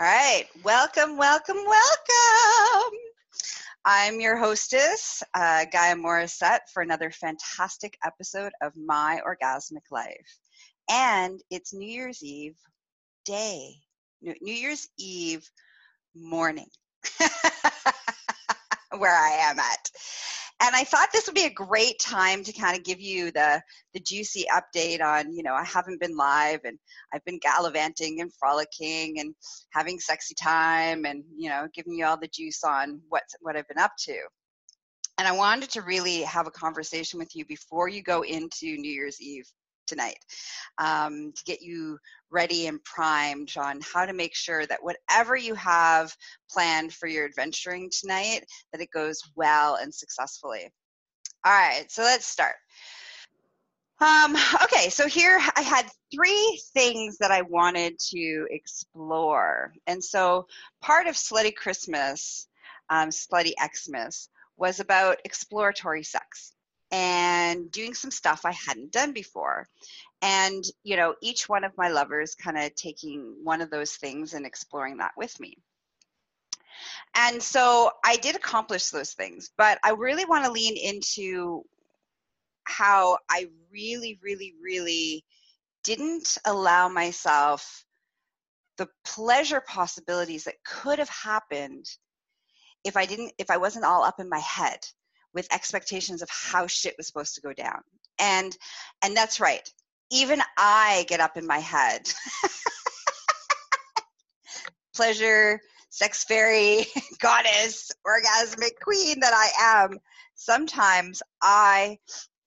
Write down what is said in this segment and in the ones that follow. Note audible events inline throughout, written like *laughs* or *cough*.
All right, welcome, welcome, welcome. I'm your hostess, uh, Gaia Morissette, for another fantastic episode of My Orgasmic Life. And it's New Year's Eve day, New Year's Eve morning, *laughs* where I am at and I thought this would be a great time to kind of give you the the juicy update on, you know, I haven't been live and I've been gallivanting and frolicking and having sexy time and, you know, giving you all the juice on what what I've been up to. And I wanted to really have a conversation with you before you go into New Year's Eve tonight um, to get you ready and primed on how to make sure that whatever you have planned for your adventuring tonight that it goes well and successfully. All right so let's start. Um, okay, so here I had three things that I wanted to explore. And so part of Slutty Christmas, um, Slutty Xmas, was about exploratory sex and doing some stuff I hadn't done before. And, you know, each one of my lovers kind of taking one of those things and exploring that with me. And so I did accomplish those things, but I really want to lean into how I really, really, really didn't allow myself the pleasure possibilities that could have happened if I didn't, if I wasn't all up in my head with expectations of how shit was supposed to go down. And and that's right. Even I get up in my head. *laughs* Pleasure, sex fairy, *laughs* goddess, orgasmic queen that I am. Sometimes I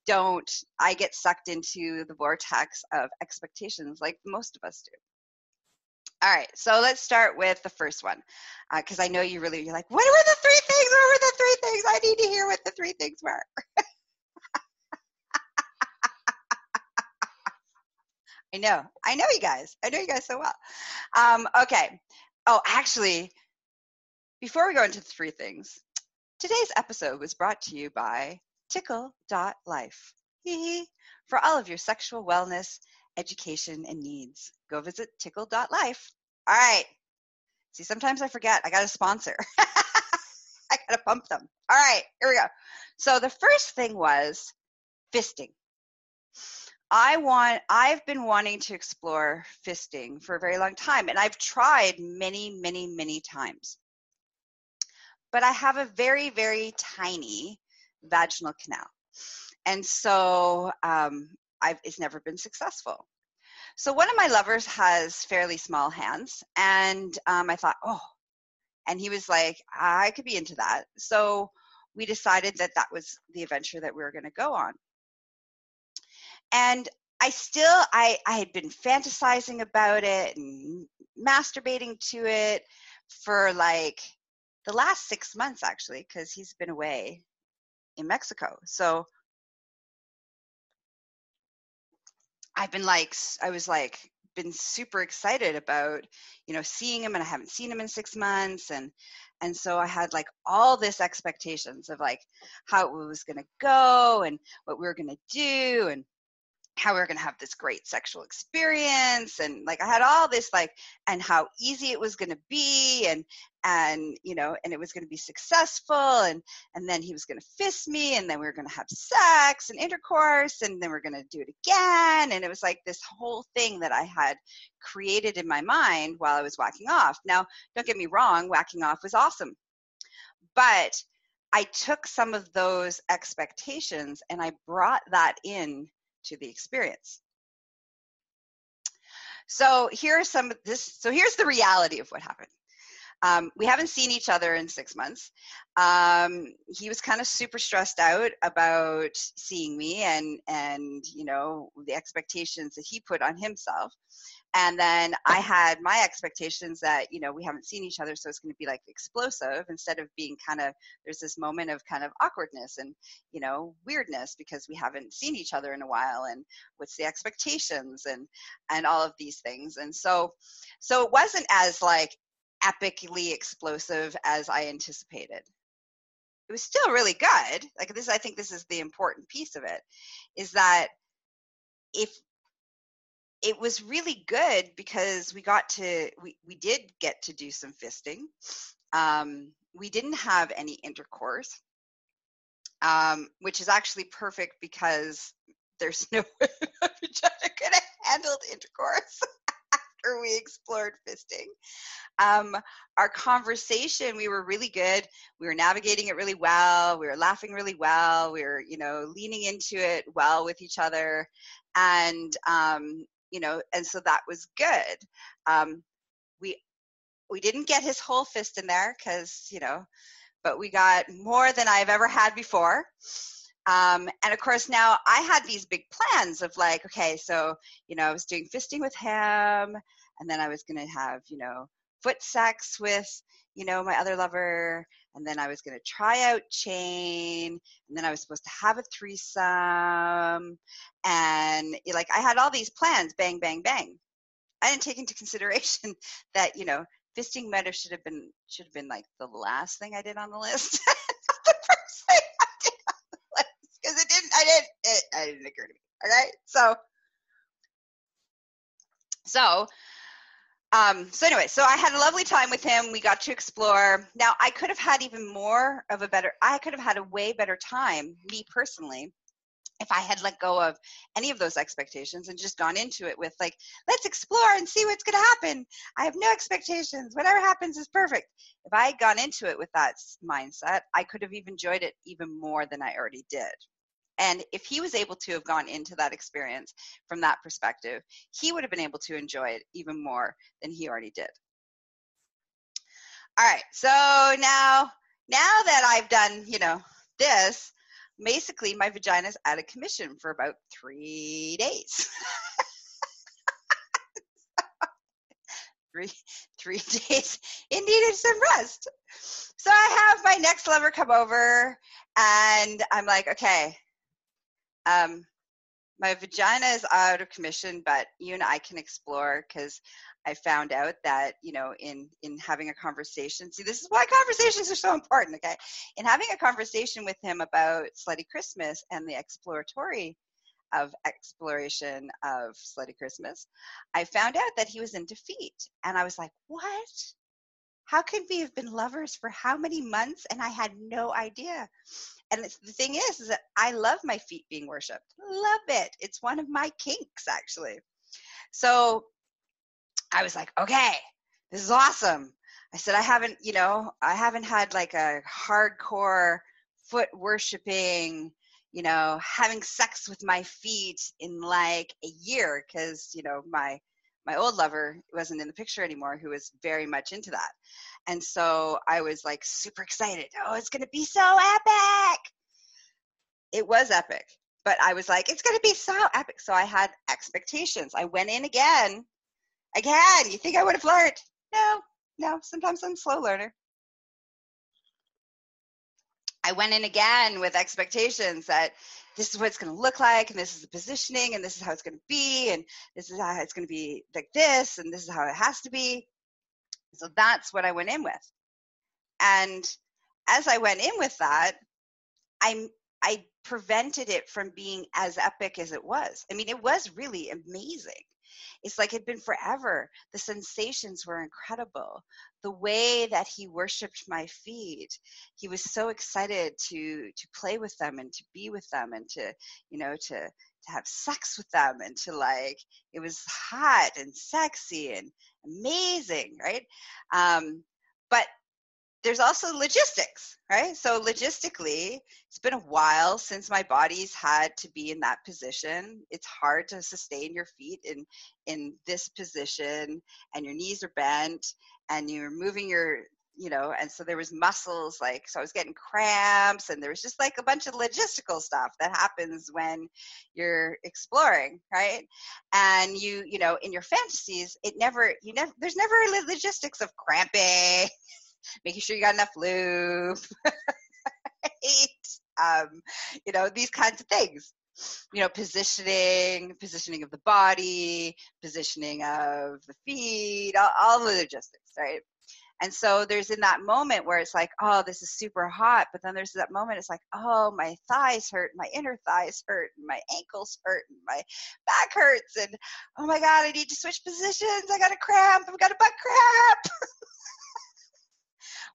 don't I get sucked into the vortex of expectations like most of us do. All right, so let's start with the first one, because uh, I know you really you're like, what were the three things? What were the three things? I need to hear what the three things were. *laughs* I know, I know you guys. I know you guys so well. Um, okay. Oh, actually, before we go into the three things, today's episode was brought to you by Tickle.life. For all of your sexual wellness education, and needs. Go visit tickle.life. All right. See, sometimes I forget. I got a sponsor. *laughs* I got to pump them. All right, here we go. So the first thing was fisting. I want I've been wanting to explore fisting for a very long time and I've tried many many many times. But I have a very very tiny vaginal canal. And so um, I've, it's never been successful. So one of my lovers has fairly small hands, and um, I thought, oh, and he was like, I could be into that. So we decided that that was the adventure that we were going to go on. And I still, I, I had been fantasizing about it and masturbating to it for like the last six months, actually, because he's been away in Mexico. So I've been like, I was like, been super excited about, you know, seeing him and I haven't seen him in six months. And, and so I had like all this expectations of like how it was going to go and what we were going to do. And how we were going to have this great sexual experience and like i had all this like and how easy it was going to be and and you know and it was going to be successful and and then he was going to fist me and then we were going to have sex and intercourse and then we are going to do it again and it was like this whole thing that i had created in my mind while i was whacking off. Now don't get me wrong whacking off was awesome but i took some of those expectations and i brought that in to the experience. So here's some of this. So here's the reality of what happened. Um, we haven't seen each other in six months. Um, he was kind of super stressed out about seeing me and and you know the expectations that he put on himself and then i had my expectations that you know we haven't seen each other so it's going to be like explosive instead of being kind of there's this moment of kind of awkwardness and you know weirdness because we haven't seen each other in a while and what's the expectations and and all of these things. And so so it wasn't as like epically explosive as i anticipated. It was still really good. Like this i think this is the important piece of it is that if it was really good because we got to we, we did get to do some fisting. Um, we didn't have any intercourse um, which is actually perfect because there's *laughs* no way my vagina could have handled intercourse *laughs* after we explored fisting. Um, our conversation we were really good. We were navigating it really well. We were laughing really well. We were you know leaning into it well with each other. And um, you know, and so that was good. Um, we we didn't get his whole fist in there because you know, but we got more than I've ever had before. Um, and of course, now I had these big plans of like, okay, so you know, I was doing fisting with him, and then I was going to have you know foot sex with you know my other lover and then I was going to try out Chain, and then I was supposed to have a threesome, and eh, like I had all these plans, bang, bang, bang. I didn't take into *laughs* consideration that you know fisting have should have been should have been like the last thing I did on the list, *laughs* the first thing I did because *laughs* it didn't. I didn't. It, it didn't occur to me. Okay, so so um, so anyway, so I had a lovely time with him. We got to explore. Now I could have had even more of a better. I could have had a way better time, me personally, if I had let go of any of those expectations and just gone into it with like, let's explore and see what's going to happen. I have no expectations. Whatever happens is perfect. If I had gone into it with that mindset, I could have even enjoyed it even more than I already did. And if he was able to have gone into that experience from that perspective, he would have been able to enjoy it even more than he already did. All right, so now now that I've done, you know, this, basically my vagina's out of commission for about three days. *laughs* three three *laughs* days it needed some rest. So I have my next lover come over and I'm like, okay, um, my vagina is out of commission, but you and I can explore because I found out that you know in in having a conversation. See, this is why conversations are so important. Okay, in having a conversation with him about Slutty Christmas and the exploratory of exploration of Slutty Christmas, I found out that he was in defeat, and I was like, what? How could we have been lovers for how many months and I had no idea? And the thing is, is that I love my feet being worshipped. Love it. It's one of my kinks, actually. So I was like, okay, this is awesome. I said, I haven't, you know, I haven't had like a hardcore foot worshiping, you know, having sex with my feet in like a year because, you know, my my old lover wasn't in the picture anymore who was very much into that. And so i was like super excited. Oh it's to be so epic! It was epic but i was like it's to be so epic. So i had expectations. I went in again. Again! You think i would have learned? No no sometimes i'm slow learner. I went in again with expectations that this is what it's going to look like and this is the positioning and this is how it's going to be and this is how it's going to be like this and this is how it has to be so that's what i went in with and as i went in with that i i prevented it from being as epic as it was i mean it was really amazing it's like it'd been forever. The sensations were incredible. The way that he worshiped my feet, he was so excited to to play with them and to be with them and to, you know, to to have sex with them and to like it was hot and sexy and amazing, right? Um, but there's also logistics, right? So logistically, it's been a while since my body's had to be in that position. It's hard to sustain your feet in in this position and your knees are bent and you're moving your you know and so there was muscles like so i was getting cramps and there was just like a bunch of logistical stuff that happens when you're exploring right and you you know in your fantasies it never you never there's never logistics of cramping making sure you got enough lube, *laughs* right? Um, you know, these kinds of things. You know, positioning, positioning of the body, positioning of the feet, all, all the logistics, right? And so there's in that moment where it's like, oh, this is super hot. But then there's that moment, it's like, oh, my thighs hurt, my inner thighs hurt, and my ankles hurt, and my back hurts. And oh my God, I need to switch positions. I got a cramp. I've got a butt cramp. *laughs*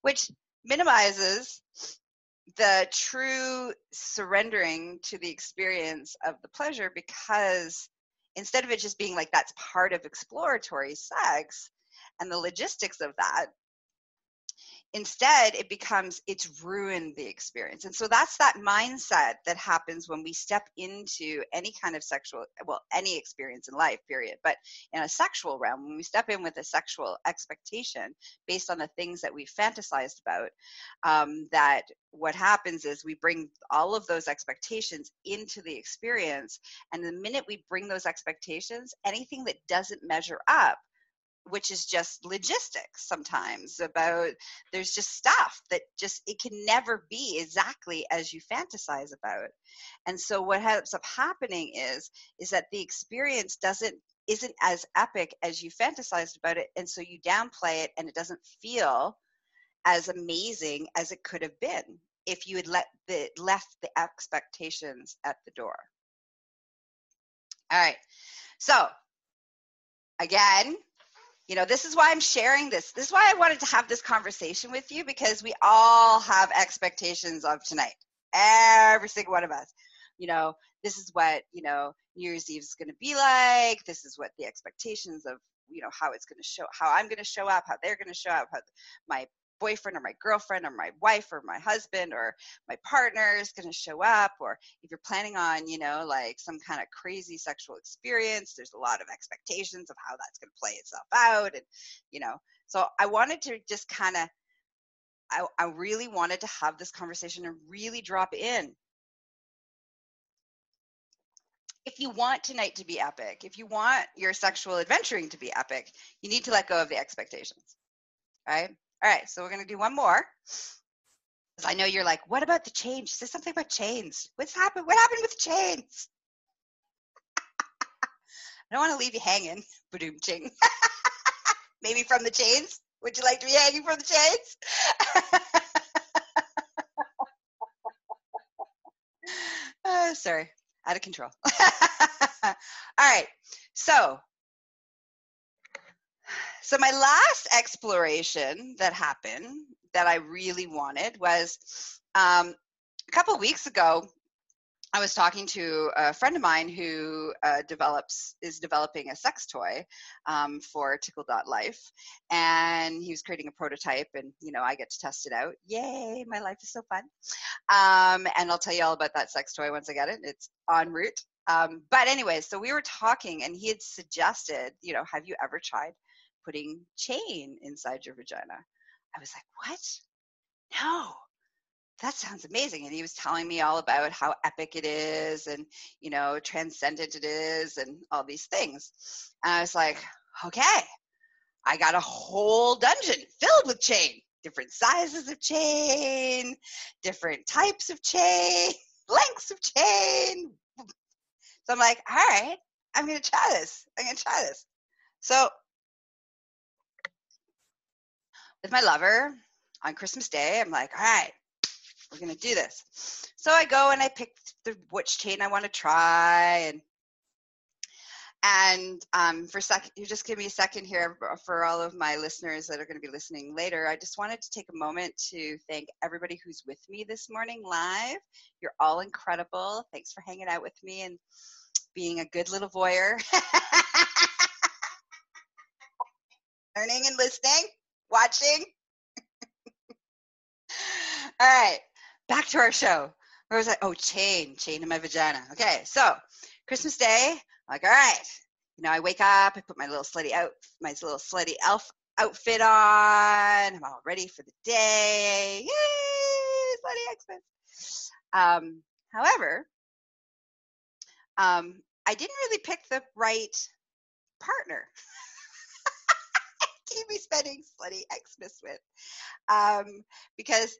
Which minimizes the true surrendering to the experience of the pleasure because instead of it just being like that's part of exploratory sex and the logistics of that instead it becomes it's ruined the experience. And so that's that mindset that happens when we step into any kind of sexual well any experience in life period but in a sexual realm when we step in with a sexual expectation based on the things that we fantasized about um, that what happens is we bring all of those expectations into the experience. And the minute we bring those expectations anything that doesn't measure up which is just logistics sometimes about there's just stuff that just it can never be exactly as you fantasize about. And so what ends up happening is is that the experience doesn't isn't as epic as you fantasized about it and so you downplay it and it doesn't feel as amazing as it could have been if you had let the left the expectations at the door. All right. So again you know this is why i'm sharing this. This is why i wanted to have this conversation with you because we all have expectations of tonight. Every single one of us. You know this is what you know new year's eve is going to be like. This is what the expectations of you know how it's going to show how i'm going to show up how they're going to show up how my boyfriend or my girlfriend or my wife or my husband or my partner is going to show up or if you're planning on you know like some kind of crazy sexual experience there's a lot of expectations of how that's going to play itself out and you know so i wanted to just kind of I, I really wanted to have this conversation and really drop in if you want tonight to be epic, if you want your sexual adventuring to be epic, you need to let go of the expectations. Right? All right, so we're going to do one more. I know you're like, what about the change? Say something about chains. What's happened? What happened with chains? *laughs* I don't want to leave you hanging. Badoom ching. *laughs* Maybe from the chains? Would you like to be hanging from the chains? *laughs* uh, sorry, out of control. All right, so so my last exploration that happened that I really wanted was um, a couple weeks ago. I was talking to a friend of mine who uh, develops is developing a sex toy um, for Tickle.life, and he was creating a prototype, and you know I get to test it out. Yay! My life is so fun. Um, and I'll tell you all about that sex toy once I get it. It's en route. Um, but anyway, so we were talking, and he had suggested, you know, have you ever tried putting chain inside your vagina. I was like, what? No, that sounds amazing. And he was telling me all about how epic it is and, you know, transcendent it is and all these things. And I was like, okay, I got a whole dungeon filled with chain, different sizes of chain, different types of chain, *laughs* lengths of chain. So I'm like, all right, I'm going to try this. I'm going to try this. So with my lover on Christmas Day. I'm like, all right, we're gonna do this. So I go and I pick the which chain I want to try and and um, for second, you just give me a second here for all of my listeners that are going to be listening later. I just wanted to take a moment to thank everybody who's with me this morning live. You're all incredible. Thanks for hanging out with me and being a good little voyeur. *laughs* Learning and listening watching. All right, back to our show. Where was I? Oh, chain, chain in my vagina. Okay, so Christmas Day, like, all right. You know, I wake up, I put my little slutty out, my little slutty elf outfit on. I'm all ready for the day. Yay, slutty Xmas. Um, however, um, I didn't really pick the right partner. Me spending slutty Xmas with. Um, because,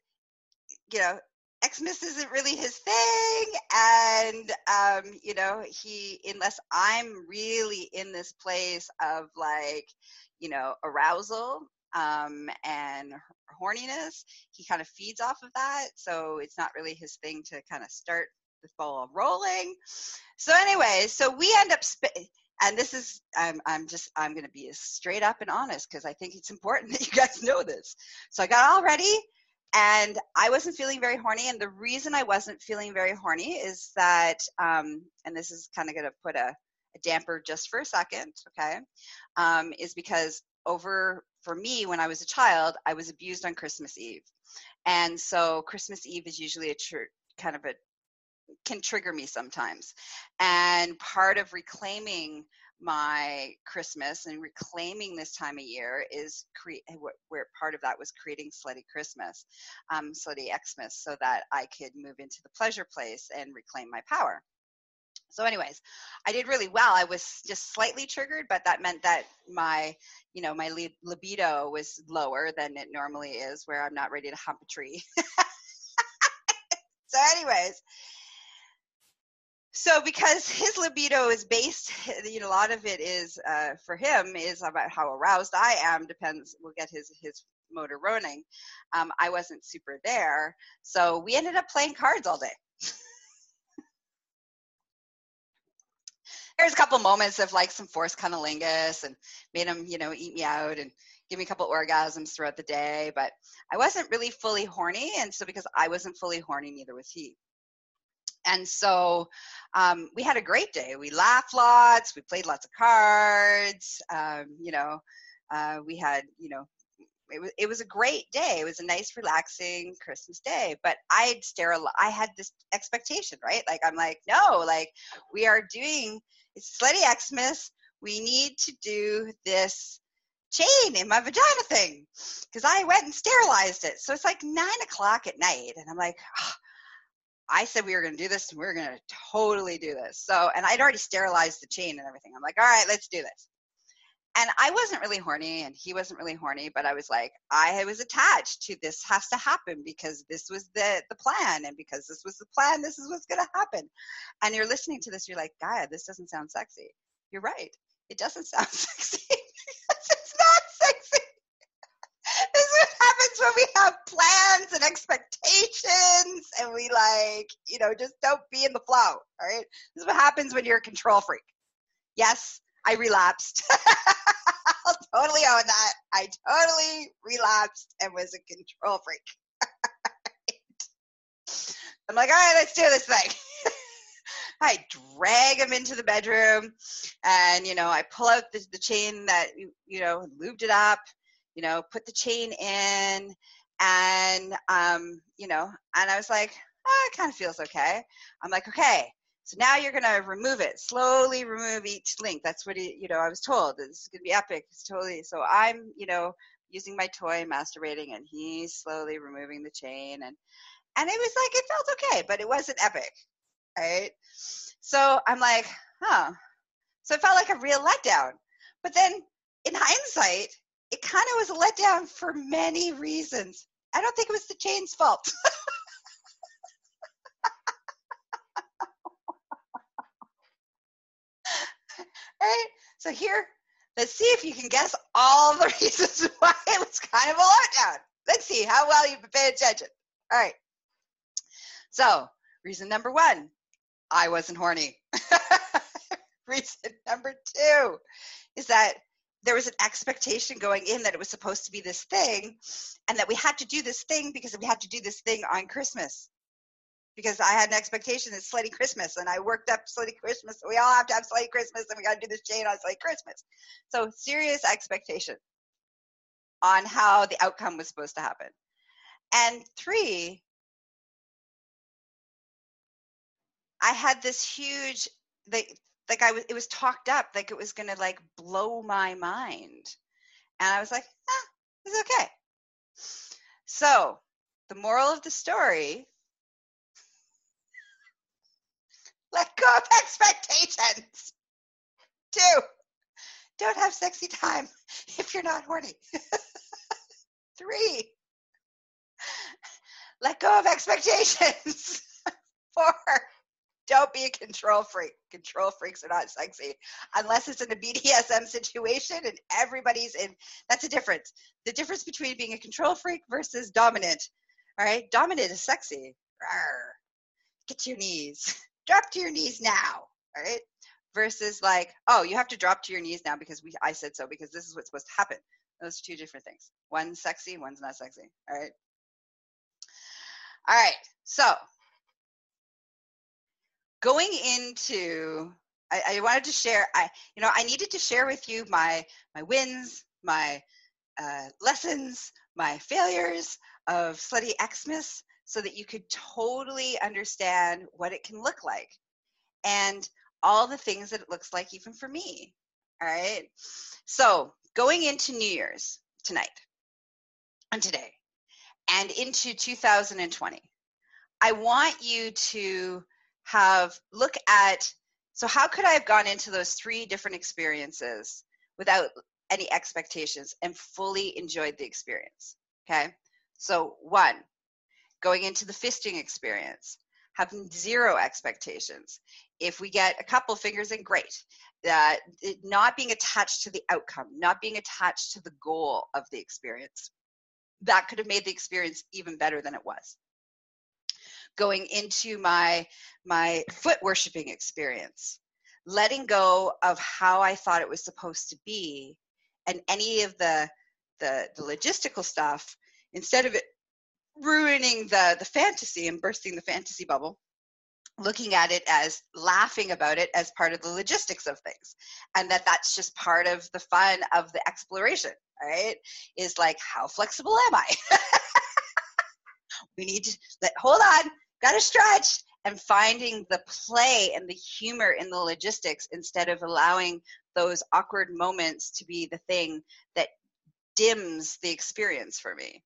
you know, Xmas isn't really his thing. And, um, you know, he, unless I'm really in this place of like, you know, arousal um, and horniness. He kind of feeds off of that, so it's not really his thing to kind of start the ball rolling. So anyway, so we end up. Sp- and this is I'm I'm just I'm going to be straight up and honest because I think it's important *laughs* that you guys know this. So I got all ready and I wasn't feeling very horny. And the reason I wasn't feeling very horny is that, um, and this is kind of going to put a, a, damper just for a second, okay, um, is because over for me when I was a child, I was abused on Christmas Eve, and so Christmas Eve is usually a tr- kind of a can trigger me sometimes. And part of reclaiming my Christmas and reclaiming this time of year is create where part of that was creating Slutty Christmas, um, Slutty Xmas, so that I could move into the pleasure place and reclaim my power. So, anyways, I did really well. I was just slightly triggered, but that meant that my, you know, my libido was lower than it normally is, where I'm not ready to hump a tree. *laughs* so, anyways, so because *laughs* his libido is based you know a lot of it is uh, for him is about how aroused i am depends we'll get his his motor running. Um, i wasn't super there so we ended up playing cards all day. *laughs* There's a couple moments of like some forced cunnilingus and made him you know eat me out and give me a couple orgasms throughout the day but i wasn't really fully horny and so because i wasn't fully horny neither was he and so um, we had a great day. We laughed lots. We played lots of cards. Um, you know, uh, we had, you know, it was, it was a great day. It was a nice, relaxing Christmas day. But I'd. I had this expectation, right? Like I'm like, no, like we are doing it's Slutty Xmas. We need to do this chain in my vagina thing because I went and sterilized it. So it's like nine o'clock at night, and I'm like, oh, I said we were going to do this and we are going to totally do this. So, and I'd already sterilized the chain and everything. I'm like, all right, let's do this. And I wasn't really horny and he wasn't really horny, but I was like, I was attached to this has to happen because this was the, the plan. And because this was the plan, this is what's going to happen. And you're listening to this, you're like, Gaia, this doesn't sound sexy. You're right. It doesn't *laughs* sound sexy. *laughs* it's not happens when we have plans and expectations and we like, you know, just don't be in the flow. All right. This is what happens when you're a control freak. Yes, I relapsed. *laughs* I'll totally own that. I totally relapsed and was a control freak. *laughs* I'm like, all right, let's do this thing. *laughs* I drag him into the bedroom and, you know, I pull out the, the chain that, you know, lubed it up you know, put the chain in, and um, you know, and I was like, oh, it kind of feels okay. I'm like, okay, so now you're gonna remove it, slowly remove each link. That's what he, you know, I was told. This is gonna be epic. It's totally. So I'm, you know, using my toy, masturbating, and he's slowly removing the chain, and and it was like it felt okay, but it wasn't epic, right? So I'm like, huh. So it felt like a real letdown. But then in hindsight, it kind of was a letdown for many reasons. I don't think it was the chain's fault. *laughs* right? So here, let's see if you can guess all the *laughs* reasons why it was kind of a letdown. Let's see how well you've paying attention. All right. So, reason number one, I wasn't horny. *laughs* reason number two is that there was an expectation going in that it was supposed to be this thing and that we had to do this thing because we had to do this thing on Christmas. Because I had an expectation it's Slutty Christmas and I worked up Slutty Christmas. We all have to have Slutty Christmas and we got to do this chain on Slutty Christmas. So serious expectation on how the outcome was supposed to happen. And three, I had this huge, the, like I was, it was talked up like it was gonna like blow my mind, and I was like, ah, it's okay. So, the moral of the story: *laughs* let go of expectations. Two, don't have sexy time *laughs* if you're not horny. *laughs* Three, let go of expectations. Four don't be a control freak. Control freaks are not sexy unless it's in a BDSM situation and everybody's in. That's a difference. The difference between being a control freak versus dominant. All right, dominant is sexy. Rawr. Get to your knees. *laughs* Drop to your knees now. All right. Versus like, oh, you have to drop to your knees now because we I said so because this is what's supposed to happen. Those are two different things. One's sexy, one's not sexy. All right. All right. So going into I, I, wanted to share i you know i needed to share with you my my wins my uh, lessons my failures of slutty xmas so that you could totally understand what it can look like and all the things that it looks like even for me all right so going into new year's tonight and today and into 2020 i want you to have look at so how could I have gone into those three different experiences without any expectations and fully enjoyed the experience? Okay. So one, going into the fisting experience, having zero expectations. If we get a couple fingers in, great. Uh, not being attached to the outcome, not being attached to the goal of the experience. That could have made the experience even better than it was going into my my foot worshiping experience. Letting go of how i thought it was supposed to be and any of the the, the logistical stuff instead of it ruining the the fantasy and bursting the fantasy bubble looking at it as laughing about it as part of the logistics of things. And that that's just part of the fun of the exploration right? Is like how flexible am i? *laughs* We need to let hold on got to stretch and finding the play and the humor in the logistics instead of allowing those awkward moments to be the thing that dims the experience for me.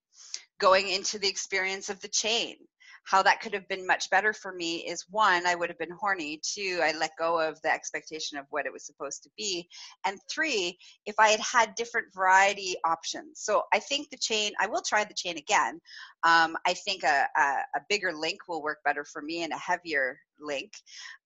Going into the experience of the chain how that could have been much better for me is one, I would have been horny. Two, I let go of the expectation of what it was supposed to be. And three, if I had had different variety options. So I think the chain, I will try the chain again. Um, I think a, a, a, bigger link will work better for me and a heavier link.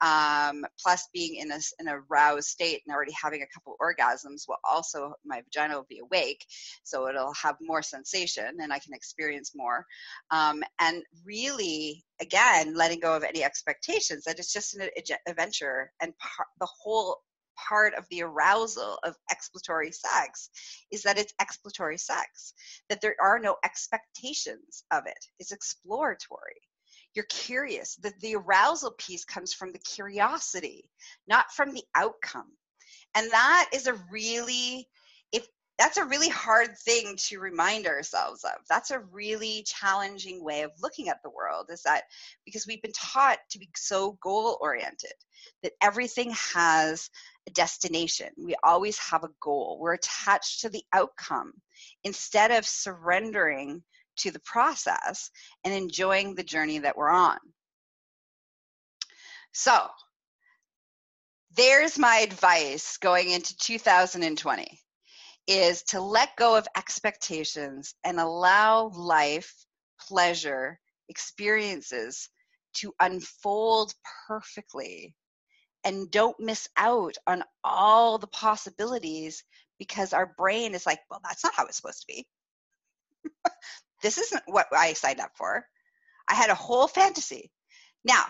Um, plus, being in a, in a roused state and already having a couple orgasms will also, my vagina will be awake. So it'll have more sensation and I can experience more. Um, and really, again, letting go of any expectations that it's just an adventure and par- the whole part of the arousal of exploratory sex is that it's exploratory sex, that there are no expectations of it. It's exploratory. You're curious. The, the arousal piece comes from the curiosity, not from the outcome. And that is a really, if that's a really hard thing to remind ourselves of. That's a really challenging way of looking at the world, is that because we've been taught to be so goal oriented, that everything has a destination. We always have a goal. We're attached to the outcome instead of surrendering to the process and enjoying the journey that we're on. So, there's my advice going into 2020 is to let go of expectations and allow life, pleasure, experiences to unfold perfectly and don't miss out on all the possibilities because our brain is like, well, that's not how it's supposed to be. *laughs* this isn't what I signed up for. I had a whole fantasy. Now,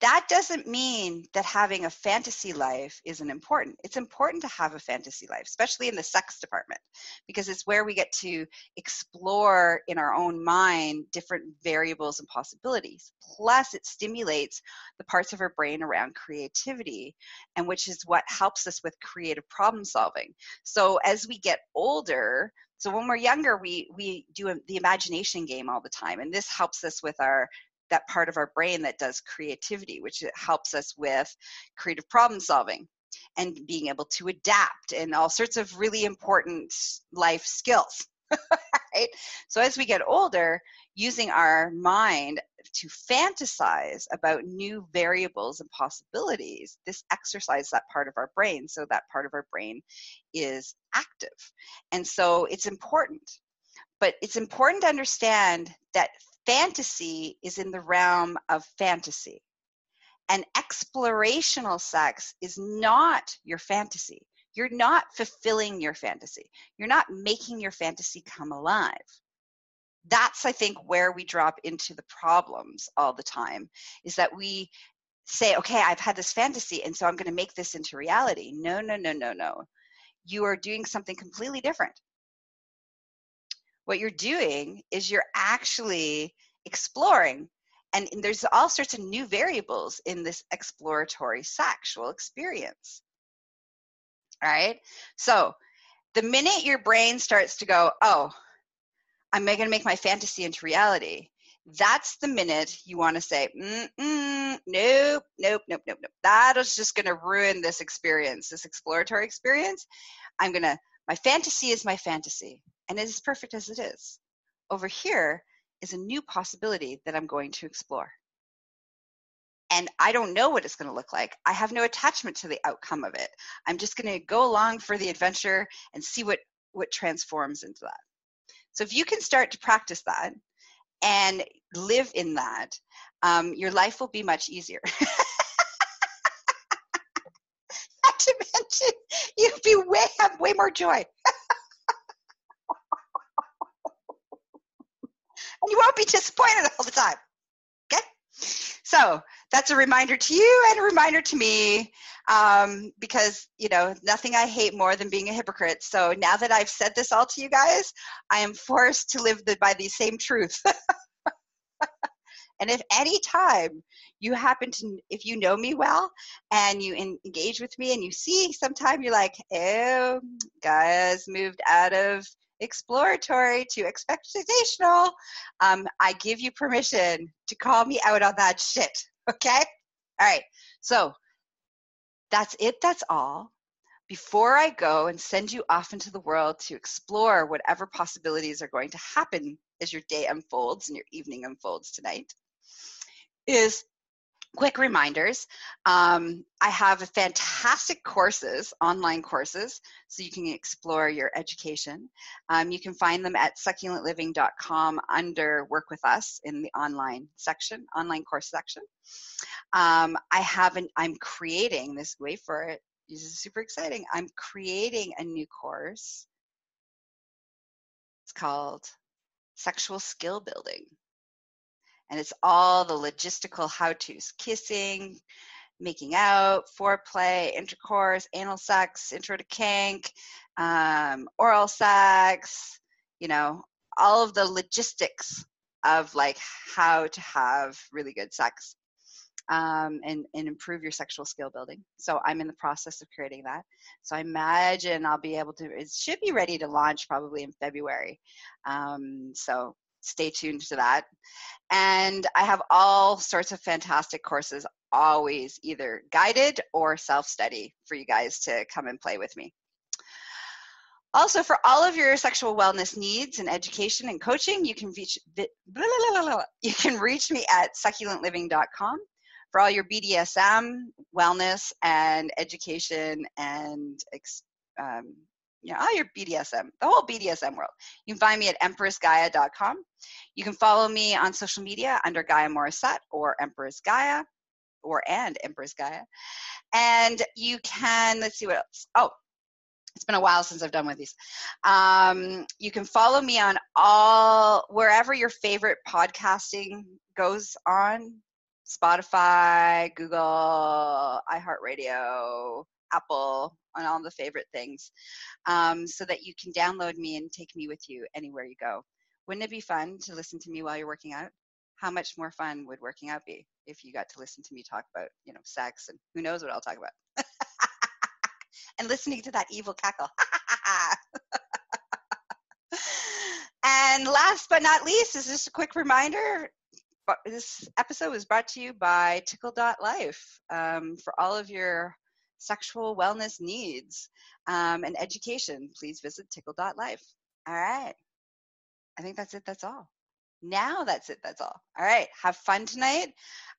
that doesn't mean that having a fantasy life isn't important. It's important to have a fantasy life, especially in the sex department, because it's where we get to explore in our own mind different variables and possibilities. Plus, it stimulates the parts of our brain around creativity, and which is what helps us with creative problem solving. So, as we get older, so when we're younger we we do the imagination game all the time and this helps us with our that part of our brain that does creativity, which helps us with creative problem solving and being able to adapt and all sorts of really important life skills. *laughs* right? So as we get older, using our mind to fantasize about new variables and possibilities, this exercises that part of our brain so that part of our brain is active. And so it's important. But it's important to understand that fantasy is in the realm of fantasy And explorational sex is not your fantasy. You're not fulfilling your fantasy. You're not making your fantasy come alive. That's, I think, where we drop into the problems all the time is that we say, okay, I've had this fantasy, and so I'm going to make this into reality. No, no, no, no, no. You are doing something completely different. What you're doing is you're actually exploring and there's all sorts of new variables in this exploratory sexual experience right so the minute your brain starts to go oh i'm going to make my fantasy into reality that's the minute you want to say nope nope nope nope nope that is just going to ruin this experience this exploratory experience i'm going to my fantasy is my fantasy and it is perfect as it is over here is a new possibility that I'm going to explore. And I don't know what it's going to look like. I have no attachment to the outcome of it. I'm just going to go along for the adventure and see what, what transforms into that. So if you can start to practice that and live in that, um, your life will be much easier. *laughs* Not to mention, you'll be way have way more joy. *laughs* and you won't be disappointed all the time. Okay? So that's a reminder to you and a reminder to me um, because, you know, nothing I hate more than being a hypocrite. So now that I've said this all to you Gaia's, I am forced to live the, by the same truth. *laughs* and if any time you happen to, if you know me well and you in, engage with me and you see sometime you're like, oh, guys moved out of exploratory to expectational, um, I give you permission to call me out on that shit. *laughs* Okay? All right. So that's it. That's all. Before I go and send you off into the world to explore whatever possibilities are going to happen as your day unfolds and your evening unfolds tonight, is quick reminders. Um, i have fantastic courses online courses so you can explore your education. Um, you can find them at succulentliving.com under work with us in the online section online course section. Um, i have an i'm creating this wait for it this is super exciting. I'm creating a new course. It's called sexual skill building and it's all the logistical how to's kissing, making out, foreplay, intercourse, anal sex, intro to kink, um, oral sex, you know, all of the logistics of like how to have really good sex um, and, and improve your sexual skill building. So I'm in the process of creating that. So I imagine I'll be able to, it should be ready to launch probably in February. Um, so stay tuned to that. And I have all sorts of fantastic courses, always either guided or self study for you guys to come and play with me. Also, for all of your sexual wellness needs and education and coaching, you can reach you can reach me at succulentliving.com for all your BDSM, wellness, and education and um, you know, all your BDSM, the whole BDSM world. You can find me at empressgaia.com. You can follow me on social media under Gaia Morissette or Empress Gaia or and Empress Gaia. And you can, let's see what else. Oh, it's been a while since I've done with these. Um, you can follow me on all, wherever your favorite podcasting goes on Spotify, Google, iHeartRadio, Apple, on all the favorite things um, so that you can download me and take me with you anywhere you go. Wouldn't it be fun to listen to me while you're working out? How much more fun would working out be if you got to listen to me talk about, you know, sex and who knows what I'll talk about? *laughs* and listening to that evil cackle. *laughs* and last but not least is just a quick reminder this episode was brought to you by tickle.life um, for all of your sexual wellness needs um, and education, please visit tickle.life. All right. I think that's it. That's all. Now that's it. That's all. All right. Have fun tonight.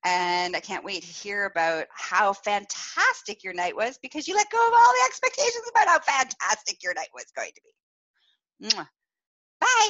And I can't wait to hear about how fantastic your night was because you let go of all the expectations about how fantastic your night was going to be. Mwah. Bye.